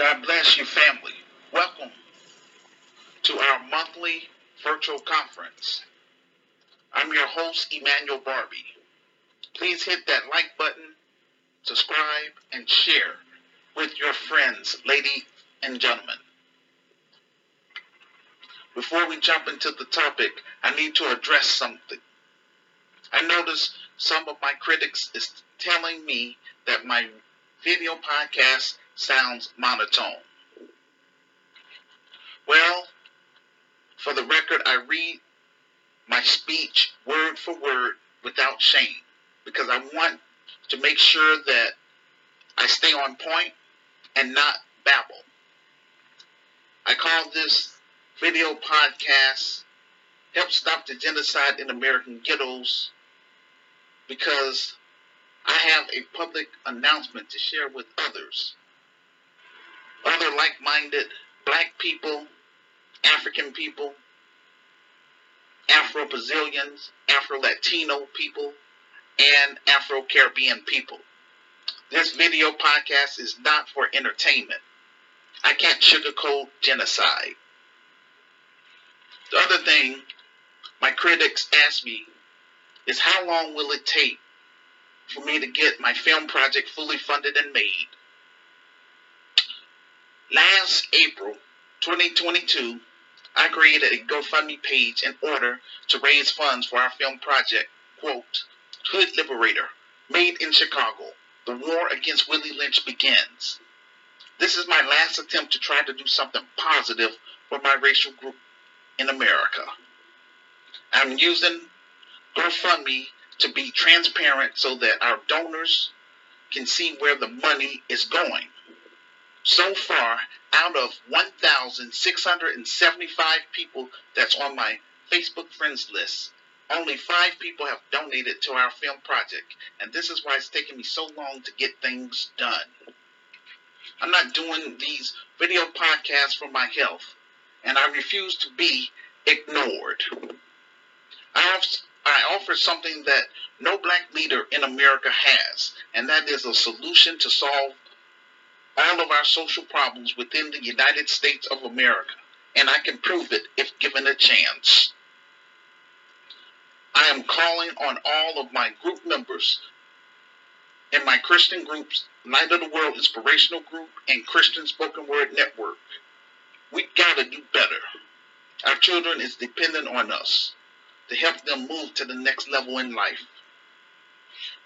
God bless you, family. Welcome to our monthly virtual conference. I'm your host, Emmanuel Barbee. Please hit that like button, subscribe, and share with your friends, ladies and gentlemen. Before we jump into the topic, I need to address something. I notice some of my critics is telling me that my video podcast sounds monotone. Well, for the record, I read my speech word for word without shame because I want to make sure that I stay on point and not babble. I call this video podcast Help Stop the Genocide in American Ghettos because I have a public announcement to share with others. Other like minded black people, African people, Afro Brazilians, Afro Latino people, and Afro Caribbean people. This video podcast is not for entertainment. I can't sugarcoat genocide. The other thing my critics ask me is how long will it take for me to get my film project fully funded and made? Last April 2022, I created a GoFundMe page in order to raise funds for our film project, quote, Hood Liberator, made in Chicago. The war against Willie Lynch begins. This is my last attempt to try to do something positive for my racial group in America. I'm using GoFundMe to be transparent so that our donors can see where the money is going. So far, out of 1,675 people that's on my Facebook friends list, only five people have donated to our film project, and this is why it's taking me so long to get things done. I'm not doing these video podcasts for my health, and I refuse to be ignored. I, have, I offer something that no black leader in America has, and that is a solution to solve all of our social problems within the United States of America, and I can prove it if given a chance. I am calling on all of my group members in my Christian groups, Light of the World Inspirational Group and Christian Spoken Word Network. We gotta do better. Our children is dependent on us to help them move to the next level in life.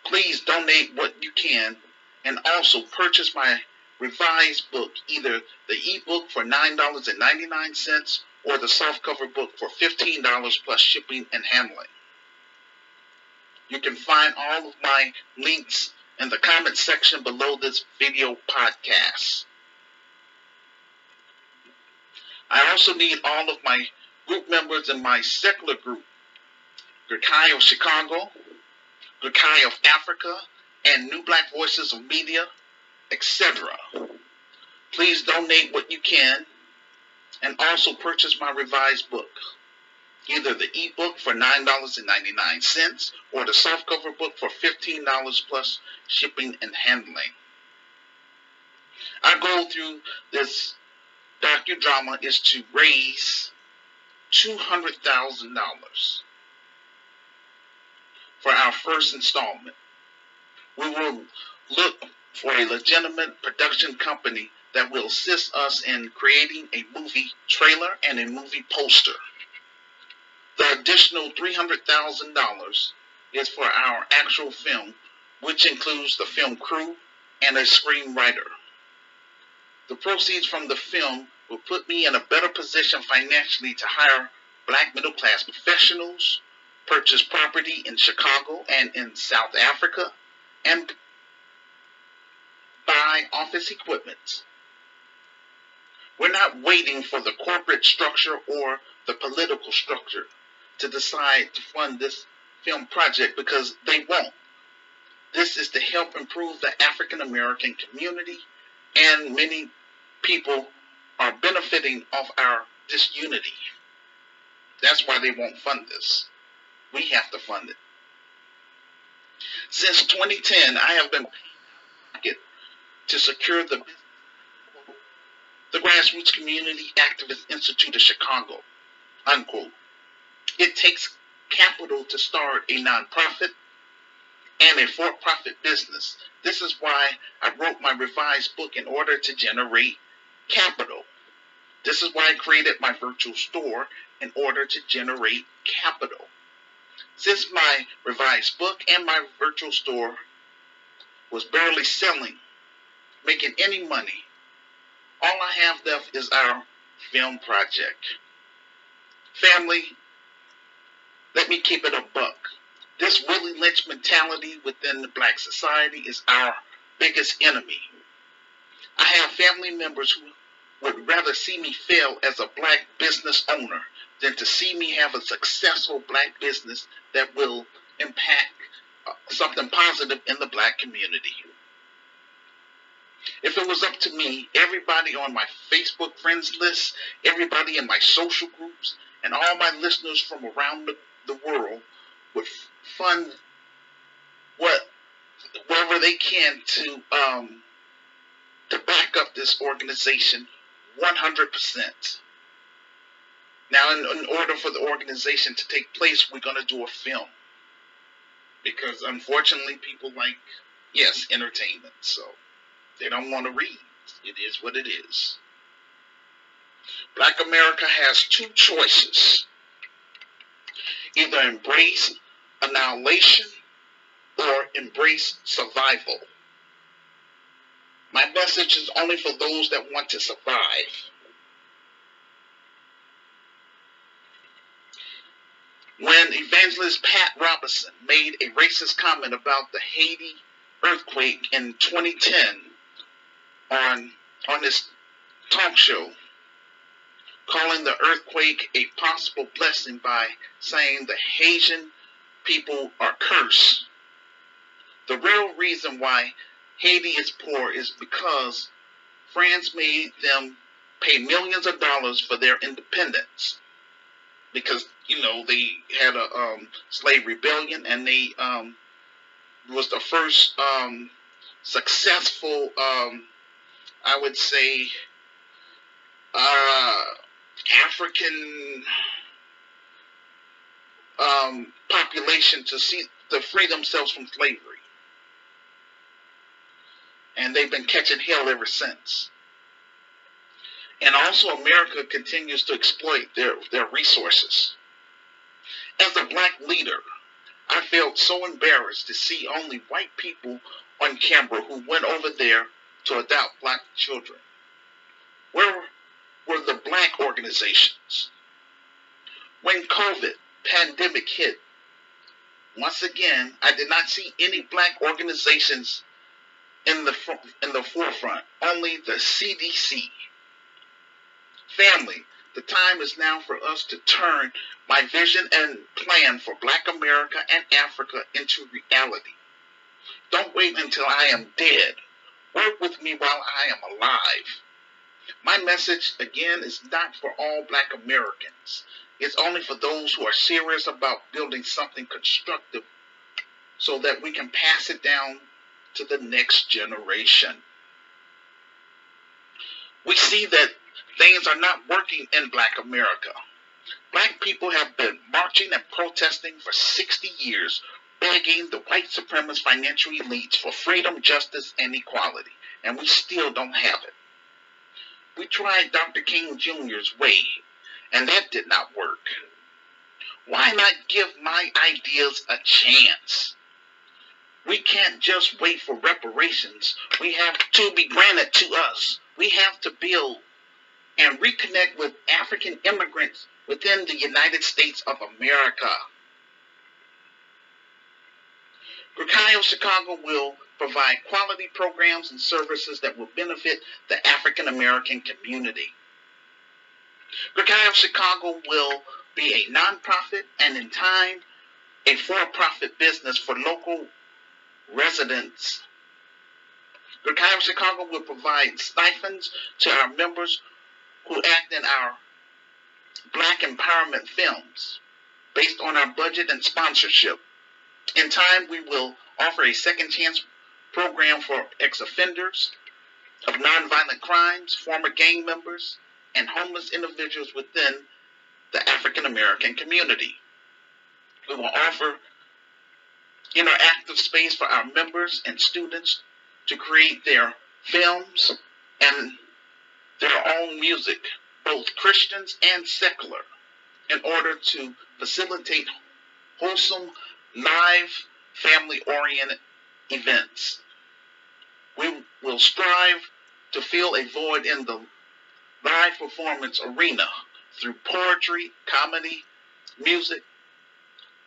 Please donate what you can and also purchase my revised book, either the ebook for $9.99 or the softcover book for $15 plus shipping and handling. You can find all of my links in the comment section below this video podcast. I also need all of my group members in my secular group, Grekai of Chicago, Grekai of Africa, and New Black Voices of Media, etc. Please donate what you can and also purchase my revised book either the ebook for $9.99 or the softcover book for $15 plus shipping and handling. Our goal through this docudrama is to raise $200,000 for our first installment. We will look for a legitimate production company that will assist us in creating a movie trailer and a movie poster. The additional $300,000 is for our actual film, which includes the film crew and a screenwriter. The proceeds from the film will put me in a better position financially to hire black middle class professionals, purchase property in Chicago and in South Africa, and buy office equipment. We're not waiting for the corporate structure or the political structure to decide to fund this film project because they won't. This is to help improve the African American community, and many people are benefiting off our disunity. That's why they won't fund this. We have to fund it. Since 2010, I have been to secure the the Grassroots Community Activist Institute of Chicago, unquote. It takes capital to start a nonprofit and a for-profit business. This is why I wrote my revised book in order to generate capital. This is why I created my virtual store in order to generate capital. Since my revised book and my virtual store was barely selling, making any money, all I have left is our film project. Family, let me keep it a buck. This Willie Lynch mentality within the black society is our biggest enemy. I have family members who would rather see me fail as a black business owner than to see me have a successful black business that will impact uh, something positive in the black community. If it was up to me, everybody on my Facebook friends list, everybody in my social groups, and all my listeners from around the, world would fund what whatever they can to um, to back up this organization 100%. Now, in, in order for the organization to take place, we're going to do a film. Because unfortunately, people like, yes, entertainment. So they don't want to read. It is what it is. Black America has two choices either embrace annihilation or embrace survival. My message is only for those that want to survive. When evangelist Pat Robertson made a racist comment about the Haiti earthquake in 2010 on on his talk show, calling the earthquake a possible blessing by saying the Haitian people are cursed. The real reason why Haiti is poor is because France made them pay millions of dollars for their independence because you know they had a um, slave rebellion and they um, was the first um, successful um, I would say uh, African um, population to see to free themselves from slavery and they've been catching hell ever since. And also, America continues to exploit their, their resources. As a black leader, I felt so embarrassed to see only white people on camera who went over there to adopt black children. Where were the black organizations? When COVID pandemic hit, once again, I did not see any black organizations in the in the forefront. Only the CDC. Family, the time is now for us to turn my vision and plan for Black America and Africa into reality. Don't wait until I am dead. Work with me while I am alive. My message, again, is not for all Black Americans. It's only for those who are serious about building something constructive so that we can pass it down to the next generation. We see that things are not working in black America. Black people have been marching and protesting for 60 years, begging the white supremacist financial elites for freedom, justice, and equality, and we still don't have it. We tried Dr. King Jr.'s way, and that did not work. Why not give my ideas a chance? We can't just wait for reparations. We have to be granted to us. We have to build and reconnect with African immigrants within the United States of America. Grecario Chicago will provide quality programs and services that will benefit the African American community. Grecario Chicago will be a nonprofit and in time a for-profit business for local residents. Grecario Chicago will provide stipends to our members who act in our black empowerment films based on our budget and sponsorship. In time, we will offer a second chance program for ex-offenders of nonviolent crimes, former gang members, and homeless individuals within the African American community. We will offer interactive space for our members and students to create their films and their own music, both Christians and secular, in order to facilitate wholesome, live, family oriented events. We will strive to fill a void in the live performance arena through poetry, comedy, music,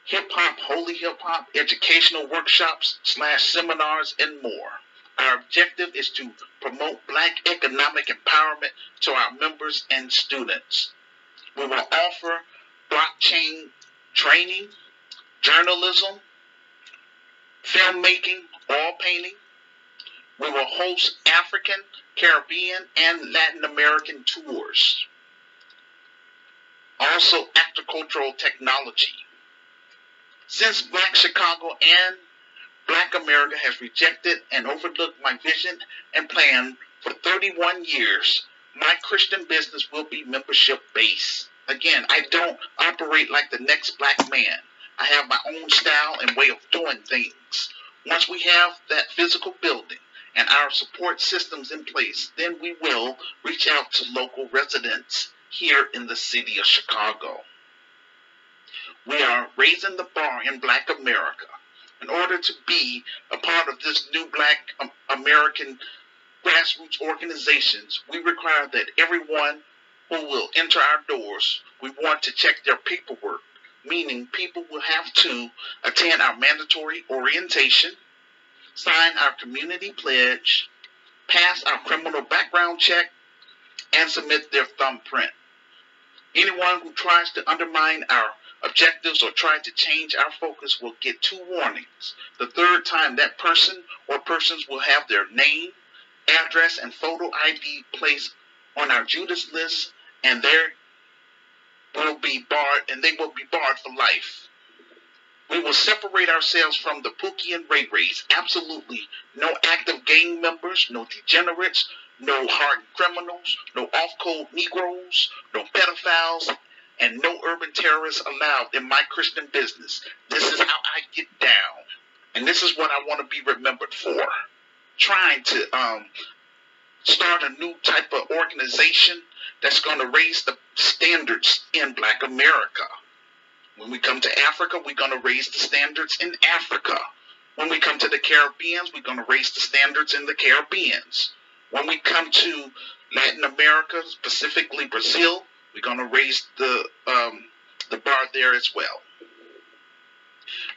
hip hop, holy hip hop, educational workshops slash seminars, and more. Our objective is to promote black economic empowerment to our members and students. We will offer blockchain training, journalism, filmmaking, oil painting. We will host African, Caribbean, and Latin American tours. Also, agricultural technology. Since Black Chicago and Black America has rejected and overlooked my vision and plan for 31 years, my Christian business will be membership based. Again, I don't operate like the next black man. I have my own style and way of doing things. Once we have that physical building and our support systems in place, then we will reach out to local residents here in the city of Chicago. We are raising the bar in black America. In order to be a part of this new black American grassroots organizations, we require that everyone who will enter our doors, we want to check their paperwork, meaning people will have to attend our mandatory orientation, sign our community pledge, pass our criminal background check, and submit their thumbprint. Anyone who tries to undermine our objectives or try to change our focus will get two warnings. The third time, that person or persons will have their name, address, and photo ID placed on our Judas list and there will be barred, and they will be barred for life. We will separate ourselves from the Pookie and Ray Rays. Absolutely. No active gang members, no degenerates, no hardened criminals, no off-code Negroes, no pedophiles, and no urban terrorists allowed in my Christian business. This is how I get down. And this is what I want to be remembered for. Trying to um, start a new type of organization that's going to raise the standards in black America. When we come to Africa, we're going to raise the standards in Africa. When we come to the Caribbeans, we're going to raise the standards in the Caribbeans. When we come to Latin America, specifically Brazil, we're going to raise the um, the bar there as well.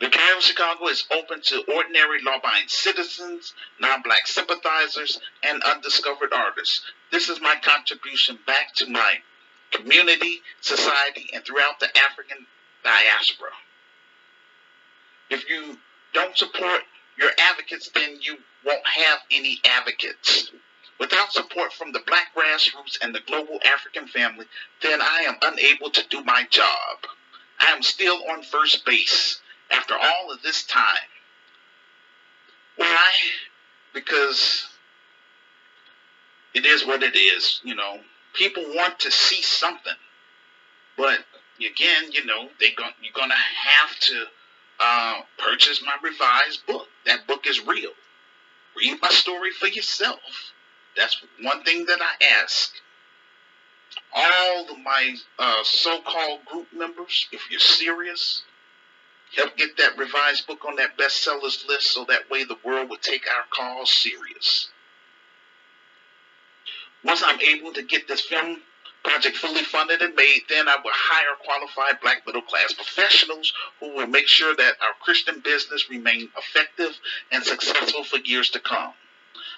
The County of Chicago is open to ordinary law-abiding citizens, non-black sympathizers, and undiscovered artists. This is my contribution back to my community, society, and throughout the African diaspora. If you don't support your advocates, then you won't have any advocates. Without support from the black grassroots and the global African family, then I am unable to do my job. I am still on first base after all of this time. Why? Because it is what it is, you know. People want to see something. But again, you know, they going you're gonna have to uh, purchase my revised book. That book is real. Read my story for yourself. That's one thing that I ask. All of my uh, so-called group members, if you're serious, help get that revised book on that bestsellers list so that way the world would take our cause serious. Once I'm able to get this film project fully funded and made, then I will hire qualified black middle class professionals who will make sure that our Christian business remain effective and successful for years to come.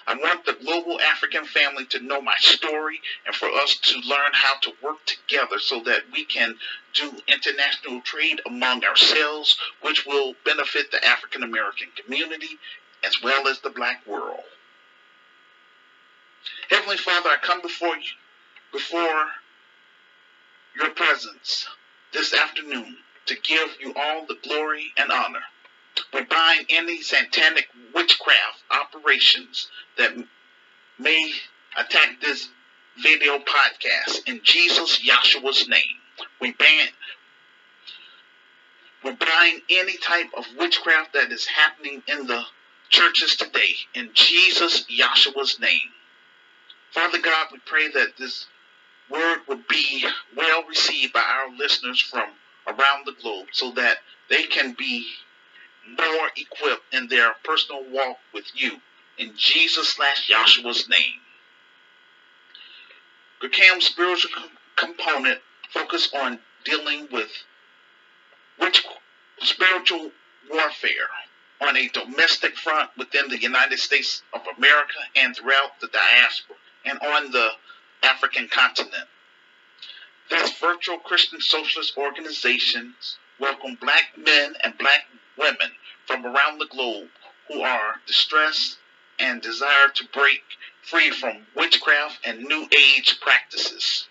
I want the global African family to know my story and for us to learn how to work together so that we can do international trade among ourselves, which will benefit the African American community as well as the black world. Heavenly Father, I come before you, before your presence this afternoon to give you all the glory and honor. We bind any satanic witchcraft operations that may attack this video podcast in Jesus Yahshua's name. We ban we bind any type of witchcraft that is happening in the churches today in Jesus Yahshua's name. Father God, we pray that this word would be well received by our listeners from around the globe so that they can be more equipped in their personal walk with you. In Jesus slash Yahshua's name. GRCAM's spiritual component focus on dealing with which spiritual warfare on a domestic front within the United States of America and throughout the diaspora and on the African continent. This virtual Christian socialist organizations welcome black men and black women from around the globe who are distressed and desire to break free from witchcraft and new age practices.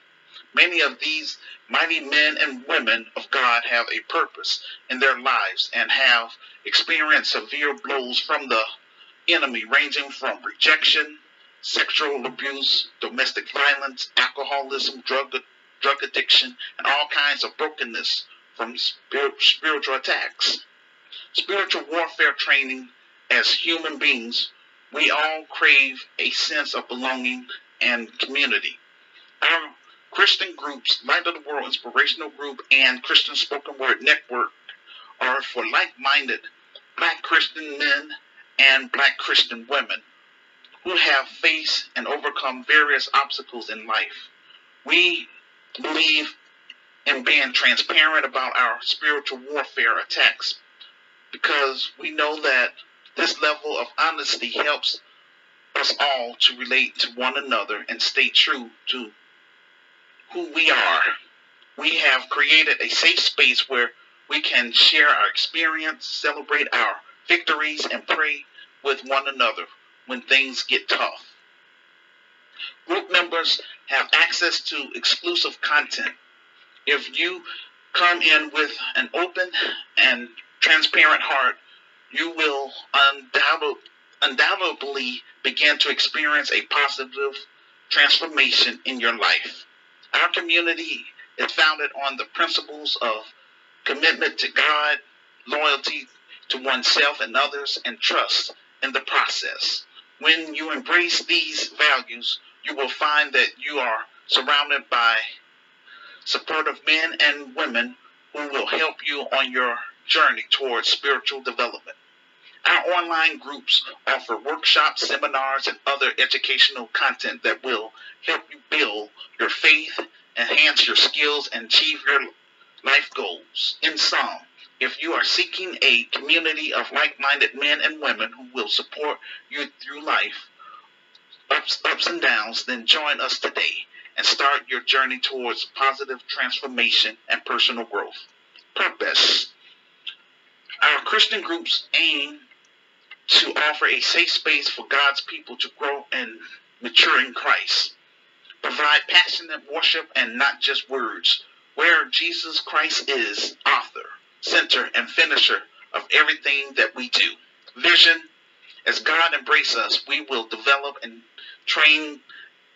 Many of these mighty men and women of God have a purpose in their lives and have experienced severe blows from the enemy, ranging from rejection, sexual abuse, domestic violence, alcoholism, drug, drug addiction, and all kinds of brokenness from spiritual attacks. Spiritual warfare training as human beings, we all crave a sense of belonging and community. Our Christian groups, Light of the World Inspirational Group and Christian Spoken Word Network, are for like minded black Christian men and black Christian women who have faced and overcome various obstacles in life. We believe in being transparent about our spiritual warfare attacks because we know that this level of honesty helps us all to relate to one another and stay true to who we are. We have created a safe space where we can share our experience, celebrate our victories, and pray with one another when things get tough. Group members have access to exclusive content. If you come in with an open and transparent heart, you will undoubtedly begin to experience a positive transformation in your life. Our community is founded on the principles of commitment to God, loyalty to oneself and others, and trust in the process. When you embrace these values, you will find that you are surrounded by supportive men and women who will help you on your journey towards spiritual development. Our online groups offer workshops, seminars, and other educational content that will help you build your faith, enhance your skills, and achieve your life goals. In sum, if you are seeking a community of like minded men and women who will support you through life, ups, ups and downs, then join us today and start your journey towards positive transformation and personal growth. Purpose our Christian groups aim to offer a safe space for God's people to grow and mature in Christ. Provide passionate worship and not just words, where Jesus Christ is author, center, and finisher of everything that we do. Vision as God embraces us, we will develop and train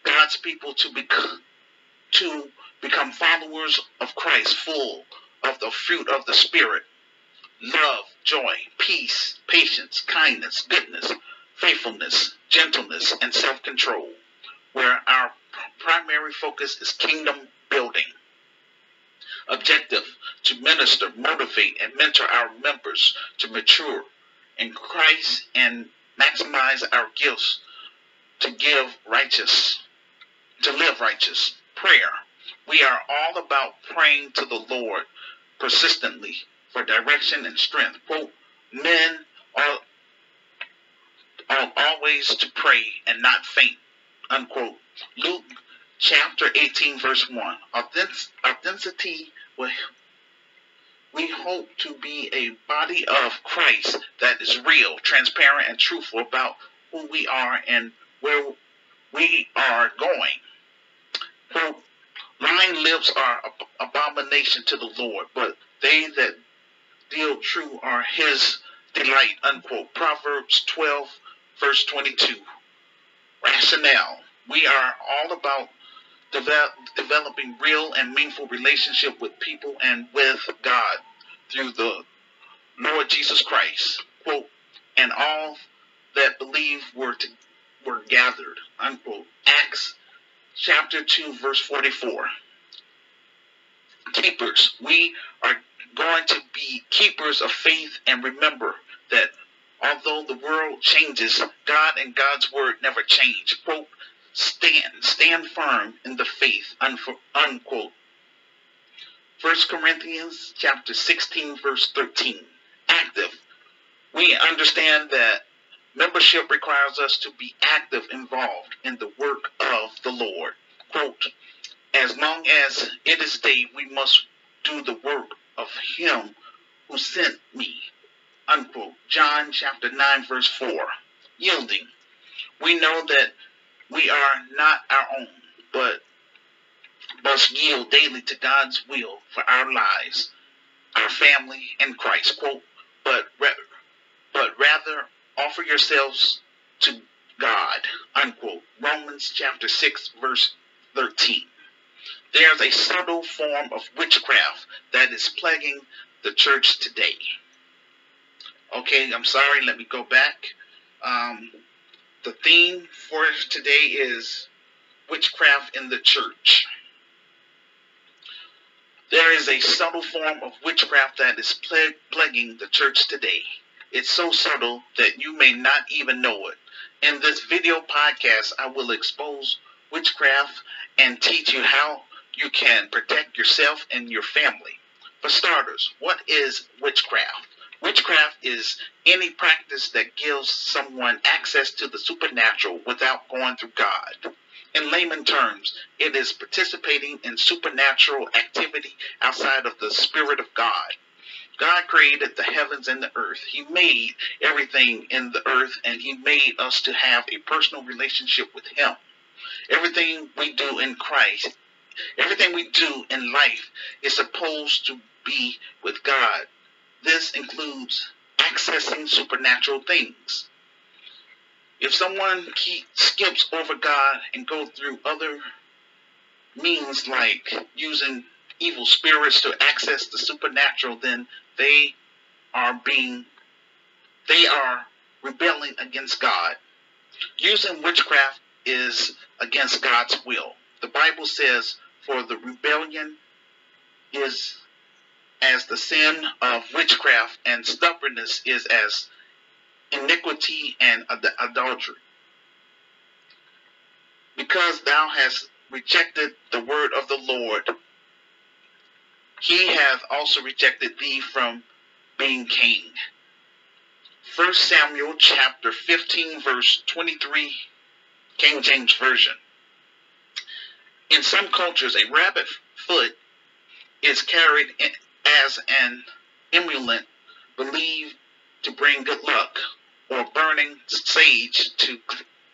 God's people to become to become followers of Christ, full of the fruit of the Spirit love, joy, peace, patience, kindness, goodness, faithfulness, gentleness, and self control, where our primary focus is kingdom building. Objective to minister, motivate, and mentor our members to mature in Christ and maximize our gifts to give righteous, to live righteous. Prayer. We are all about praying to the Lord persistently for direction and strength. Quote, men are, are always to pray and not faint. Unquote. Luke chapter 18, verse 1. Authenticity we hope to be a body of Christ that is real, transparent, and truthful about who we are and where we are going. Quote, lying lips are abomination to the Lord, but they that deal true are his delight, unquote. Proverbs 12, verse 22. Rationale. We are all about develop, developing real and meaningful relationship with people and with God through the Lord Jesus Christ. Quote, and all that believe were to, were gathered. Unquote. Acts chapter 2, verse 44. Keepers. We are going to be keepers of faith and remember that although the world changes, God and God's word never change. Quote, stand, stand firm in the faith, unquote. 1 Corinthians chapter 16, verse 13. Active. We understand that membership requires us to be active, involved in the work of the Lord. Quote, as long as it is day, we must do the work of him who sent me. Unquote. John chapter 9, verse 4. Yielding. We know that we are not our own, but must yield daily to God's will for our lives, our family, and Christ. Quote, but, but rather offer yourselves to God. Unquote. Romans chapter 6, verse 13. There's a subtle form of witchcraft that is plaguing the church today. Okay, I'm sorry, let me go back. Um, the theme for today is witchcraft in the church. There is a subtle form of witchcraft that is plaguing the church today. It's so subtle that you may not even know it. In this video podcast, I will expose witchcraft and teach you how you can protect yourself and your family. For starters, what is witchcraft? Witchcraft is any practice that gives someone access to the supernatural without going through God. In layman terms, it is participating in supernatural activity outside of the Spirit of God. God created the heavens and the earth. He made everything in the earth and He made us to have a personal relationship with Him. Everything we do in Christ Everything we do in life is supposed to be with God. This includes accessing supernatural things. If someone skips over God and go through other means like using evil spirits to access the supernatural, then they are being, they are rebelling against God. Using witchcraft is against God's will. The Bible says, for the rebellion is as the sin of witchcraft, and stubbornness is as iniquity and adultery. Because thou hast rejected the word of the Lord, he hath also rejected thee from being king. 1 Samuel chapter 15, verse 23, King James Version. In some cultures, a rabbit foot is carried as an amulet believed to bring good luck, or burning sage to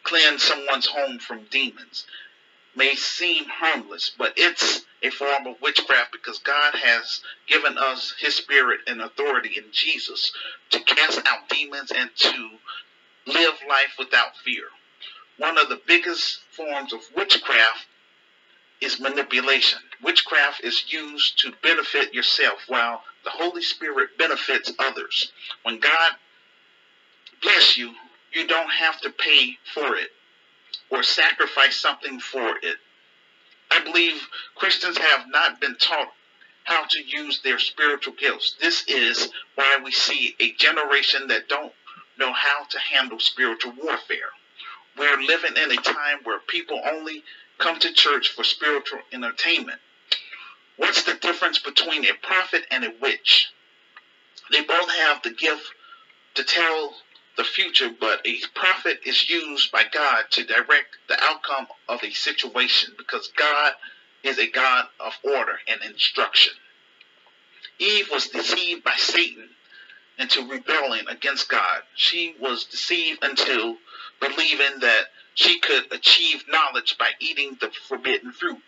cleanse someone's home from demons. May seem harmless, but it's a form of witchcraft because God has given us His Spirit and authority in Jesus to cast out demons and to live life without fear. One of the biggest forms of witchcraft is manipulation. Witchcraft is used to benefit yourself while the Holy Spirit benefits others. When God bless you, you don't have to pay for it or sacrifice something for it. I believe Christians have not been taught how to use their spiritual gifts. This is why we see a generation that don't know how to handle spiritual warfare. We're living in a time where people only come to church for spiritual entertainment. What's the difference between a prophet and a witch? They both have the gift to tell the future, but a prophet is used by God to direct the outcome of a situation because God is a God of order and instruction. Eve was deceived by Satan into rebelling against God. She was deceived into believing that she could achieve knowledge by eating the forbidden fruit.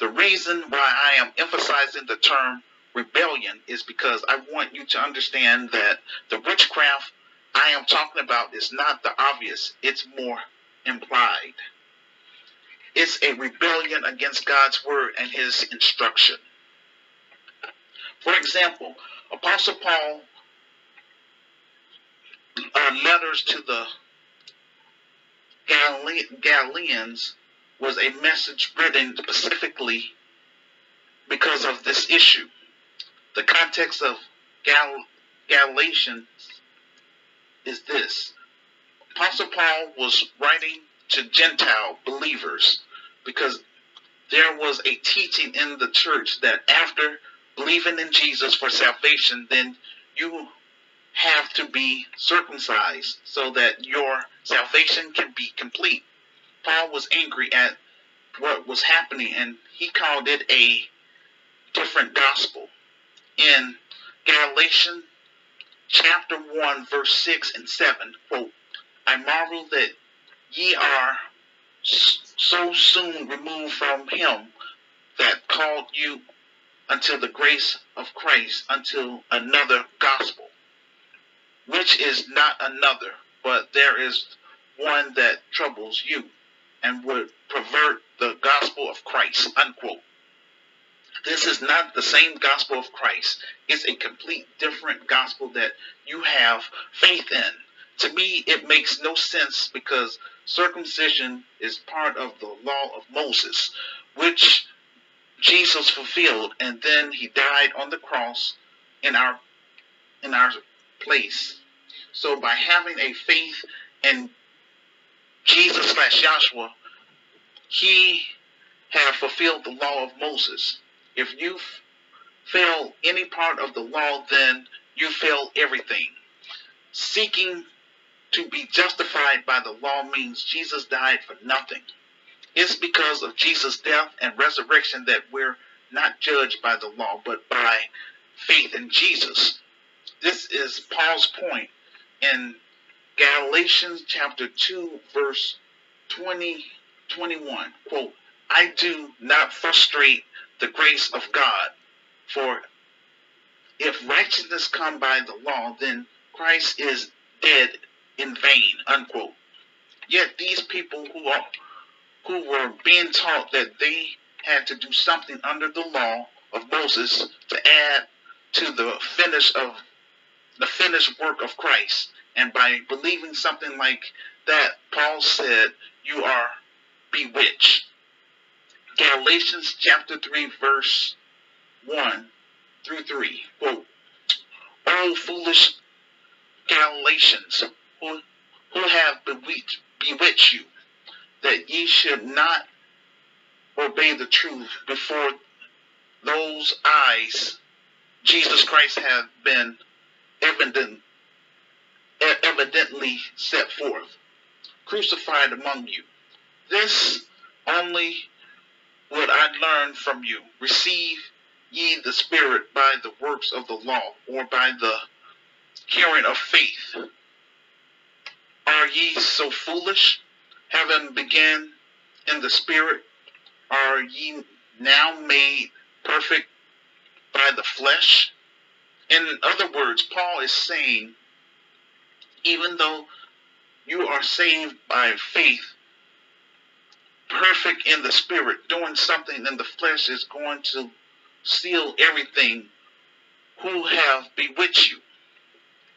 The reason why I am emphasizing the term rebellion is because I want you to understand that the witchcraft I am talking about is not the obvious, it's more implied. It's a rebellion against God's word and his instruction. For example, Apostle Paul uh, letters to the Galileans was a message written specifically because of this issue. The context of Gal- Galatians is this Apostle Paul was writing to Gentile believers because there was a teaching in the church that after believing in Jesus for salvation, then you have to be circumcised so that your salvation can be complete. Paul was angry at what was happening and he called it a different gospel. In Galatians chapter 1, verse 6 and 7, quote, I marvel that ye are so soon removed from him that called you until the grace of Christ, until another gospel which is not another, but there is one that troubles you and would pervert the gospel of Christ, unquote. This is not the same gospel of Christ. It's a complete different gospel that you have faith in. To me, it makes no sense because circumcision is part of the law of Moses, which Jesus fulfilled, and then he died on the cross in our in our place. So by having a faith in Jesus slash Joshua, he have fulfilled the law of Moses. If you fail any part of the law, then you fail everything. Seeking to be justified by the law means Jesus died for nothing. It's because of Jesus' death and resurrection that we're not judged by the law, but by faith in Jesus. This is Paul's point in Galatians chapter 2, verse 20, 21. Quote, I do not frustrate the grace of God, for if righteousness come by the law, then Christ is dead in vain. Unquote. Yet these people who are who were being taught that they had to do something under the law of Moses to add to the finish of the finished work of Christ. And by believing something like that, Paul said, you are bewitched. Galatians chapter 3, verse 1 through 3. Quote, O foolish Galatians, who, who have bewitched, bewitched you, that ye should not obey the truth before those eyes Jesus Christ have been evident, evidently set forth, crucified among you. This only would I learn from you. Receive ye the Spirit by the works of the law, or by the hearing of faith. Are ye so foolish? Having begun in the Spirit, are ye now made perfect by the flesh? In other words, Paul is saying, even though you are saved by faith, perfect in the spirit, doing something in the flesh is going to steal everything who have bewitched you.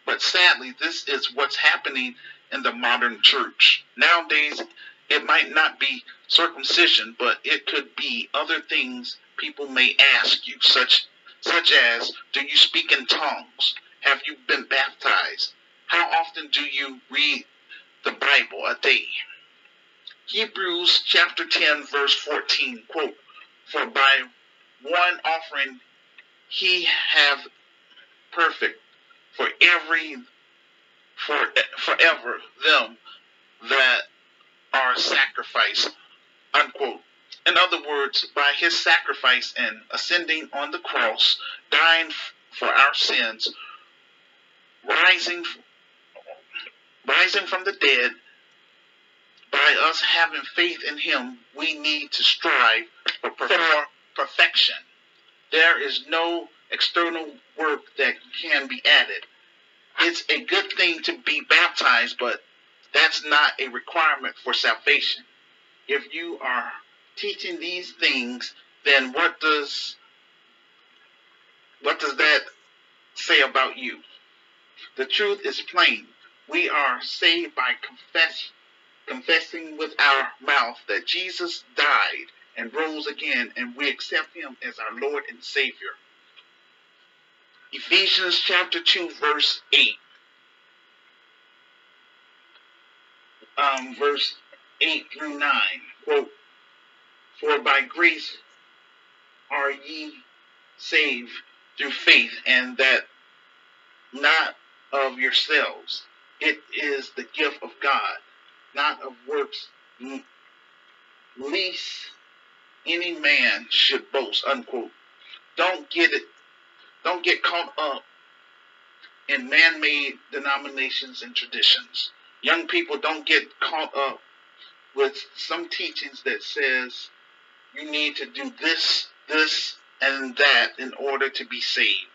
But sadly, this is what's happening in the modern church. Nowadays, it might not be circumcision, but it could be other things people may ask you, such such as do you speak in tongues? Have you been baptized? How often do you read the Bible a day? Hebrews chapter 10 verse 14 quote, For by one offering he have perfect for every for forever them that are sacrificed unquote in other words, by his sacrifice and ascending on the cross, dying for our sins, rising, rising from the dead, by us having faith in him, we need to strive for perfection. There is no external work that can be added. It's a good thing to be baptized, but that's not a requirement for salvation. If you are teaching these things, then what does what does that say about you? The truth is plain. We are saved by confess, confessing with our mouth that Jesus died and rose again, and we accept him as our Lord and Savior. Ephesians chapter 2, verse 8. Um, verse 8 through 9. Quote, For by grace are ye saved through faith, and that not of yourselves. It is the gift of God, not of works, least any man should boast. Unquote. Don't get it. Don't get caught up in man-made denominations and traditions. Young people don't get caught up with some teachings that says you need to do this, this, and that in order to be saved.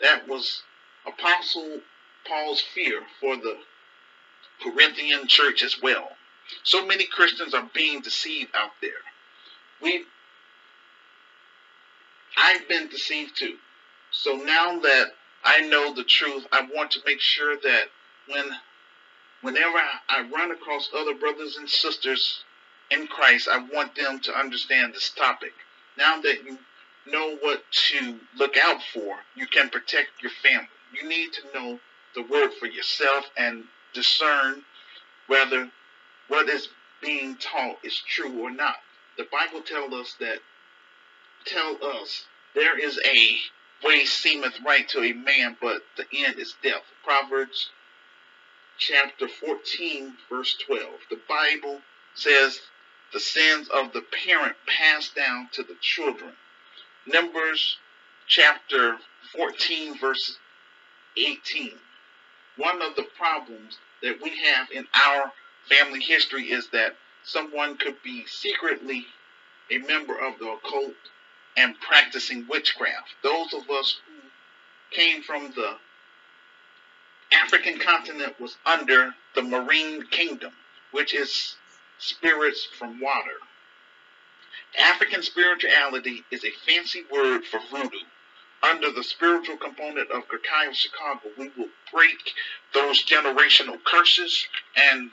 That was Apostle Paul's fear for the Corinthian church as well. So many Christians are being deceived out there. We I've been deceived too. So now that I know the truth, I want to make sure that when whenever I run across other brothers and sisters in Christ, I want them to understand this topic. Now that you know what to look out for, you can protect your family. You need to know the word for yourself and discern whether what is being taught is true or not. The Bible tells us that tell us there is a way seemeth right to a man, but the end is death. Proverbs chapter 14, verse 12. The Bible says the sins of the parent pass down to the children. Numbers chapter 14, verse 18. One of the problems that we have in our family history is that someone could be secretly a member of the occult and practicing witchcraft. Those of us who came from the African continent was under the marine kingdom, which is spirits from water. African spirituality is a fancy word for voodoo. Under the spiritual component of Grekai of Chicago, we will break those generational curses and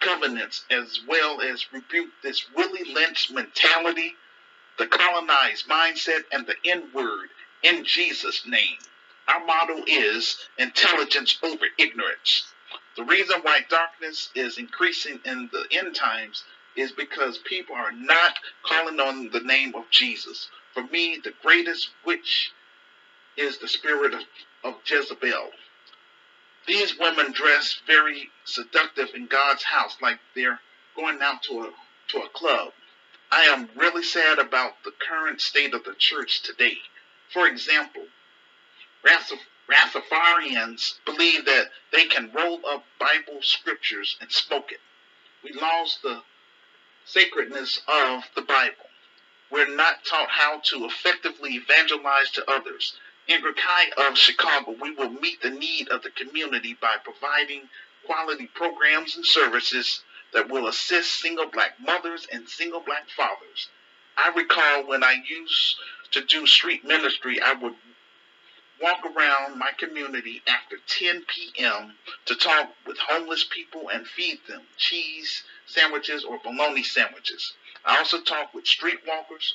covenants as well as rebuke this Willie Lynch mentality, the colonized mindset, and the N word in Jesus' name. Our motto is intelligence over ignorance. The reason why darkness is increasing in the end times is because people are not calling on the name of Jesus. For me, the greatest witch is the spirit of, of Jezebel. These women dress very seductive in God's house, like they're going out to a to a club. I am really sad about the current state of the church today. For example, Rastafarians believe that they can roll up Bible scriptures and smoke it. We lost the sacredness of the Bible. We're not taught how to effectively evangelize to others. In Grekai of Chicago, we will meet the need of the community by providing quality programs and services that will assist single black mothers and single black fathers. I recall when I used to do street ministry, I would walk around my community after 10 p.m. to talk with homeless people and feed them cheese sandwiches or bologna sandwiches. I also talked with streetwalkers.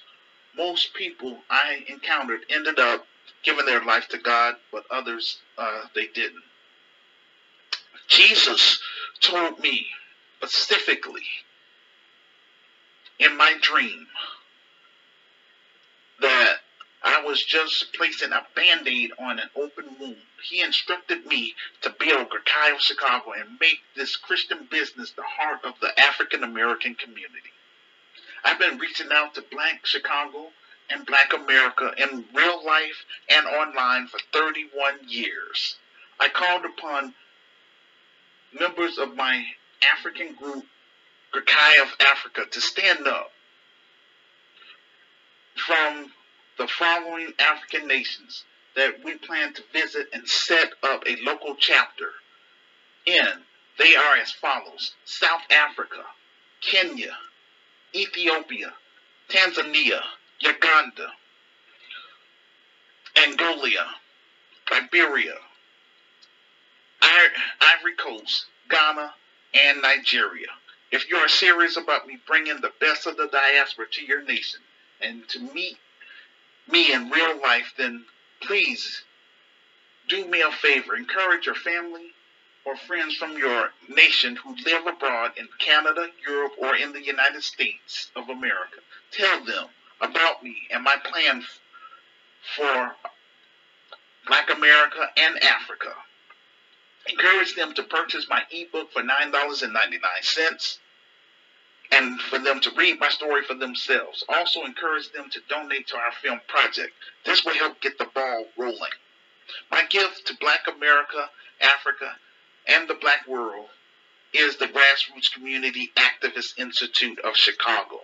Most people I encountered ended up giving their life to God, but others uh, they didn't. Jesus told me specifically in my dream that I was just placing a band-aid on an open wound. He instructed me to build Grekai of Chicago and make this Christian business the heart of the African American community. I've been reaching out to Black Chicago and Black America in real life and online for 31 years. I called upon members of my African group, Grekai of Africa, to stand up from the following African nations that we plan to visit and set up a local chapter in. They are as follows South Africa, Kenya, Ethiopia, Tanzania, Uganda, Angola, Liberia, Ivory Coast, Ghana, and Nigeria. If you are serious about me bringing the best of the diaspora to your nation and to meet me in real life, then please do me a favor. Encourage your family or friends from your nation who live abroad in Canada, Europe, or in the United States of America. Tell them about me and my plan for Black America and Africa. Encourage them to purchase my ebook for $9.99 and for them to read my story for themselves. Also encourage them to donate to our film project. This will help get the ball rolling. My gift to Black America, Africa, and the Black world is the Grassroots Community Activist Institute of Chicago.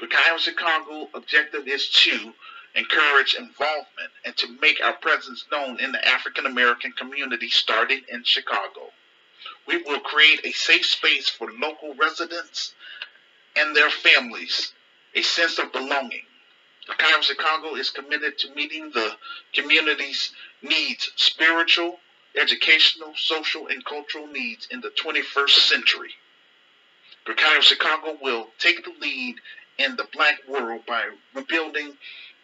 The Grekai Chicago objective is to encourage involvement, and to make our presence known in the African American community starting in Chicago. We will create a safe space for local residents and their families, a sense of belonging. The Kai of Chicago is committed to meeting the community's needs, spiritual, educational, social, and cultural needs in the 21st century. The Kai of Chicago will take the lead in the black world by rebuilding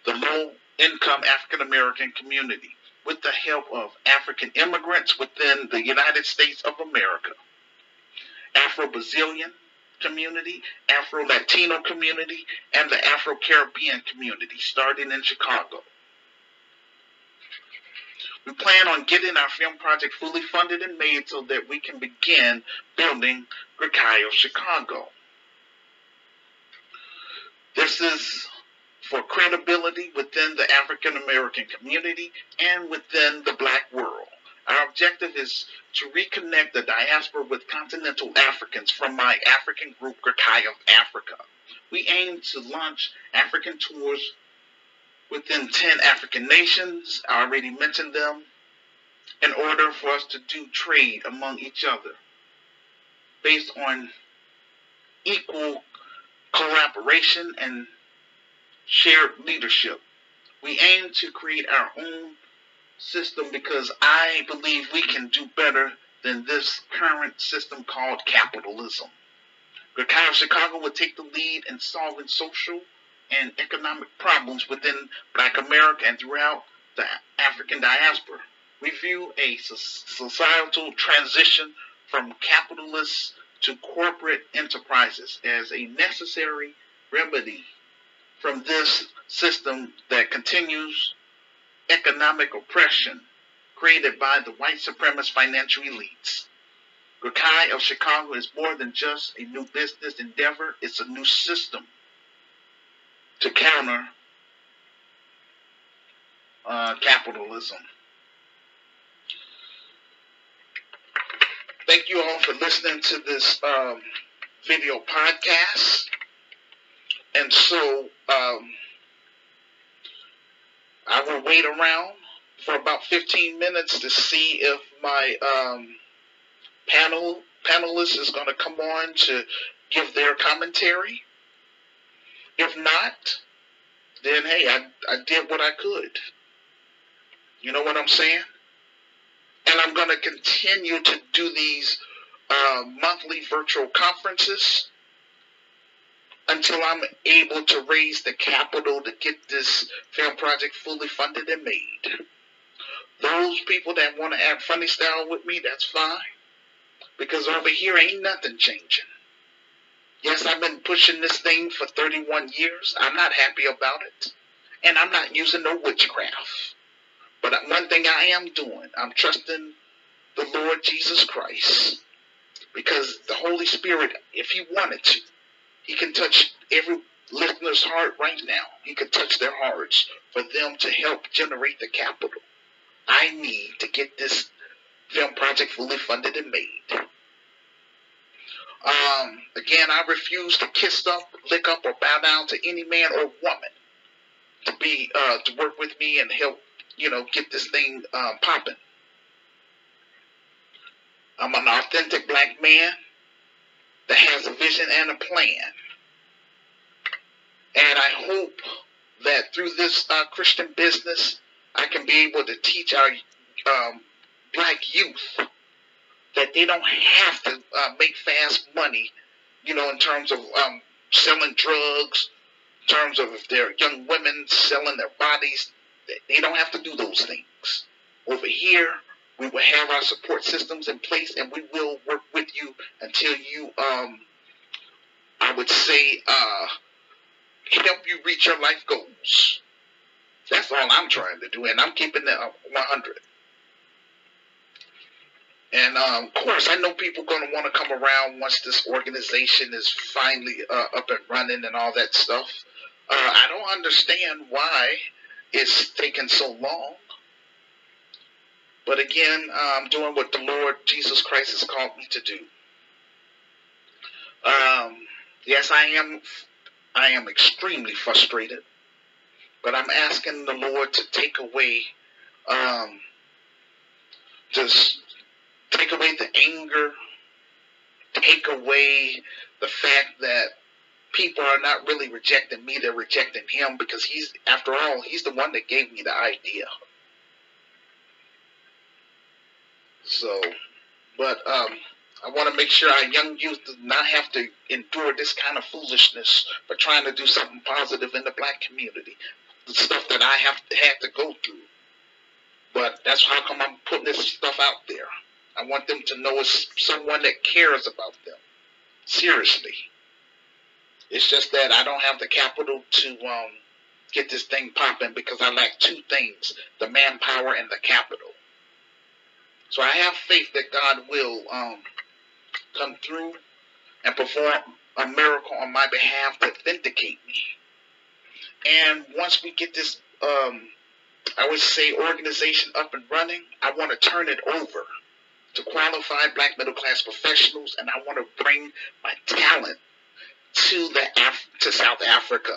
the low income African American community with the help of African immigrants within the United States of America, Afro Brazilian community, Afro Latino community, and the Afro Caribbean community, starting in Chicago. We plan on getting our film project fully funded and made so that we can begin building Grekai Chicago. This is for credibility within the African American community and within the black world. Our objective is to reconnect the diaspora with continental Africans from my African group, Grekai of Africa. We aim to launch African tours within 10 African nations. I already mentioned them. In order for us to do trade among each other based on equal collaboration and shared leadership. We aim to create our own system because I believe we can do better than this current system called capitalism. Of Chicago will take the lead in solving social and economic problems within Black America and throughout the African diaspora. We view a societal transition from capitalists to corporate enterprises as a necessary remedy from this system that continues economic oppression created by the white supremacist financial elites. Grekai of Chicago is more than just a new business endeavor, it's a new system to counter uh, capitalism. Thank you all for listening to this um, video podcast. And so um, I will wait around for about 15 minutes to see if my um, panel panelist is going to come on to give their commentary. If not, then hey, I, I did what I could. You know what I'm saying? And I'm going to continue to do these uh, monthly virtual conferences until I'm able to raise the capital to get this film project fully funded and made. Those people that want to act funny style with me, that's fine. Because over here ain't nothing changing. Yes, I've been pushing this thing for 31 years. I'm not happy about it. And I'm not using no witchcraft. But one thing I am doing, I'm trusting the Lord Jesus Christ. Because the Holy Spirit, if He wanted to, he can touch every listener's heart right now. He can touch their hearts for them to help generate the capital I need to get this film project fully funded and made. Um, again, I refuse to kiss up, lick up, or bow down to any man or woman to be uh, to work with me and help, you know, get this thing um, popping. I'm an authentic black man that has a vision and a plan. And I hope that through this uh, Christian business, I can be able to teach our um, black youth that they don't have to uh, make fast money, you know, in terms of um, selling drugs, in terms of if they're young women selling their bodies, they don't have to do those things. Over here, we will have our support systems in place and we will work with you until you, um, I would say, uh, help you reach your life goals. That's all I'm trying to do, and I'm keeping it 100. And um, of course, I know people going to want to come around once this organization is finally uh, up and running and all that stuff. Uh, I don't understand why it's taking so long. But again, I'm doing what the Lord Jesus Christ has called me to do. Um, yes, I am. I am extremely frustrated, but I'm asking the Lord to take away, um, just take away the anger, take away the fact that people are not really rejecting me, they're rejecting him because he's, after all, he's the one that gave me the idea. So, but um, I want to make sure our young youth do not have to endure this kind of foolishness for trying to do something positive in the black community. The stuff that I have had to go through. But that's how come I'm putting this stuff out there. I want them to know it's someone that cares about them. Seriously. It's just that I don't have the capital to um, get this thing popping because I lack two things the manpower and the capital. So I have faith that God will um, come through and perform a miracle on my behalf to vindicate me. And once we get this, um, I would say, organization up and running, I want to turn it over to qualified black middle class professionals, and I want to bring my talent to the Af- to South Africa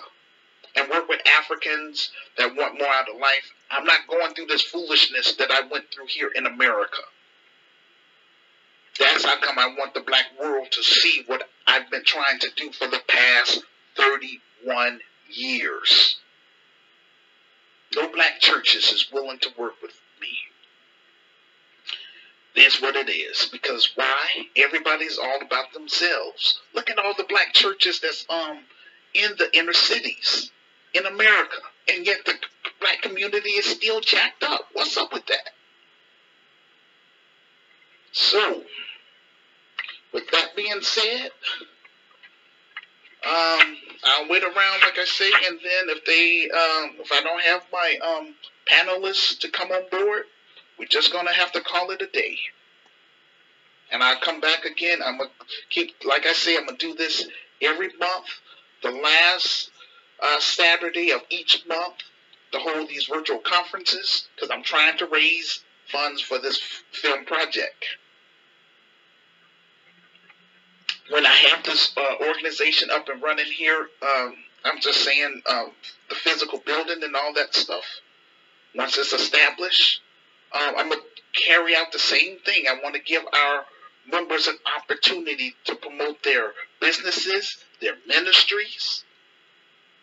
and work with Africans that want more out of life. I'm not going through this foolishness that I went through here in America. That's how come I want the black world to see what I've been trying to do for the past 31 years. No black churches is willing to work with me. That's what it is. Because why? Everybody's all about themselves. Look at all the black churches that's um in the inner cities in America. And yet the black community is still jacked up. What's up with that? So, with that being said, um, I'll wait around, like I say, and then if they, um, if I don't have my um, panelists to come on board, we're just gonna have to call it a day. And I'll come back again. I'm gonna keep, like I say, I'm gonna do this every month. The last uh, Saturday of each month to hold these virtual conferences because I'm trying to raise funds for this film project. When I have this uh, organization up and running here, um, I'm just saying um, the physical building and all that stuff. Once it's established, um, I'm going to carry out the same thing. I want to give our members an opportunity to promote their businesses, their ministries.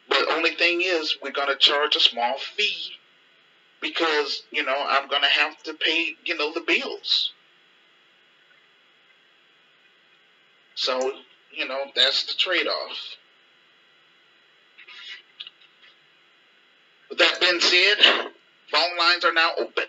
But the only thing is, we're going to charge a small fee because, you know, I'm going to have to pay, you know, the bills. So, you know, that's the trade off. With that being said, phone lines are now open.